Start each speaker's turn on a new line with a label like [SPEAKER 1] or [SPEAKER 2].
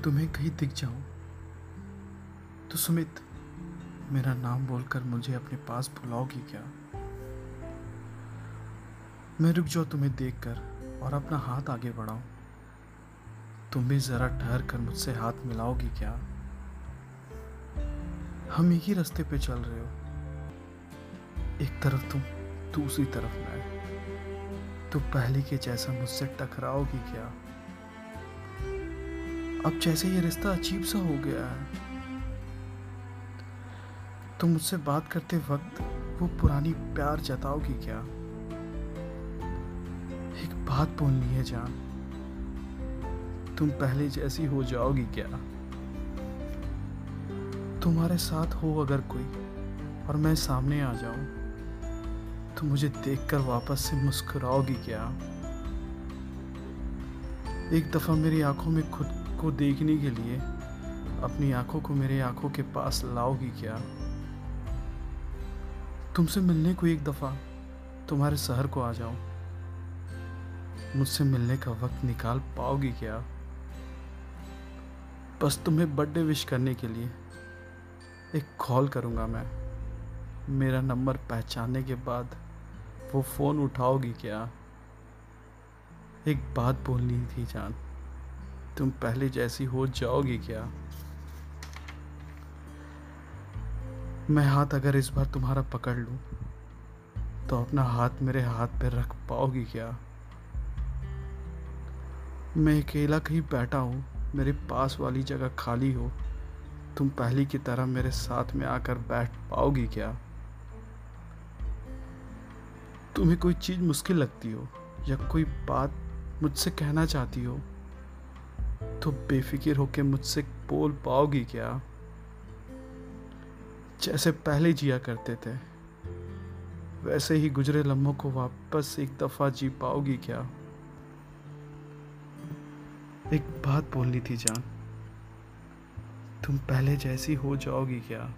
[SPEAKER 1] मैं तुम्हें कहीं दिख जाऊँ तो सुमित, मेरा नाम बोलकर मुझे अपने पास बुलाओगी क्या? मैं रुक जाऊँ तुम्हें देखकर और अपना हाथ आगे बढ़ाऊं। तुम भी जरा ठहर कर मुझसे हाथ मिलाओगी क्या? हम एक ही रास्ते पे चल रहे हो। एक तरफ़ तुम, दूसरी तरफ़ मैं। तो पहले के जैसा मुझसे टकराओगी क्या? अब जैसे ये रिश्ता अजीब सा हो गया है। तो मुझसे बात करते वक्त वो पुरानी प्यार जताओगी क्या? एक बात बोलनी है जान। तुम पहले जैसी हो जाओगी क्या? तुम्हारे साथ हो अगर कोई, और मैं सामने आ जाऊँ तो मुझे देखकर वापस से मुस्कुराओगी क्या? एक दफ़ा मेरी आँखों में खुद को देखने के लिए अपनी आँखों को मेरे आँखों के पास लाओगी क्या? तुमसे मिलने को एक दफ़ा तुम्हारे शहर को आ जाऊँ। मुझसे मिलने का वक्त निकाल पाओगी क्या? बस तुम्हें बर्थडे विश करने के लिए एक कॉल करूँगा मैं। मेरा नंबर पहचानने के बाद वो फ़ोन उठाओगी क्या? एक बात बोलनी थी जान। तुम पहले जैसी हो जाओगी क्या? मैं हाथ अगर इस बार तुम्हारा पकड़ लूँ तो अपना हाथ मेरे हाथ पे रख पाओगी क्या? मैं अकेला कहीं बैठा हूँ, मेरे पास वाली जगह खाली हो, तुम पहली की तरह मेरे साथ में आकर बैठ पाओगी क्या? तुम्हें कोई चीज़ मुश्किल लगती हो, या कोई बात मुझसे कहना चाहती हो? तो बेफिक्र होके मुझसे बोल पाओगी क्या? जैसे पहले जिया करते थे, वैसे ही गुजरे लम्हों को वापस एक दफ़ा जी पाओगी क्या? एक बात बोलनी थी जान। तुम पहले जैसी हो जाओगी क्या?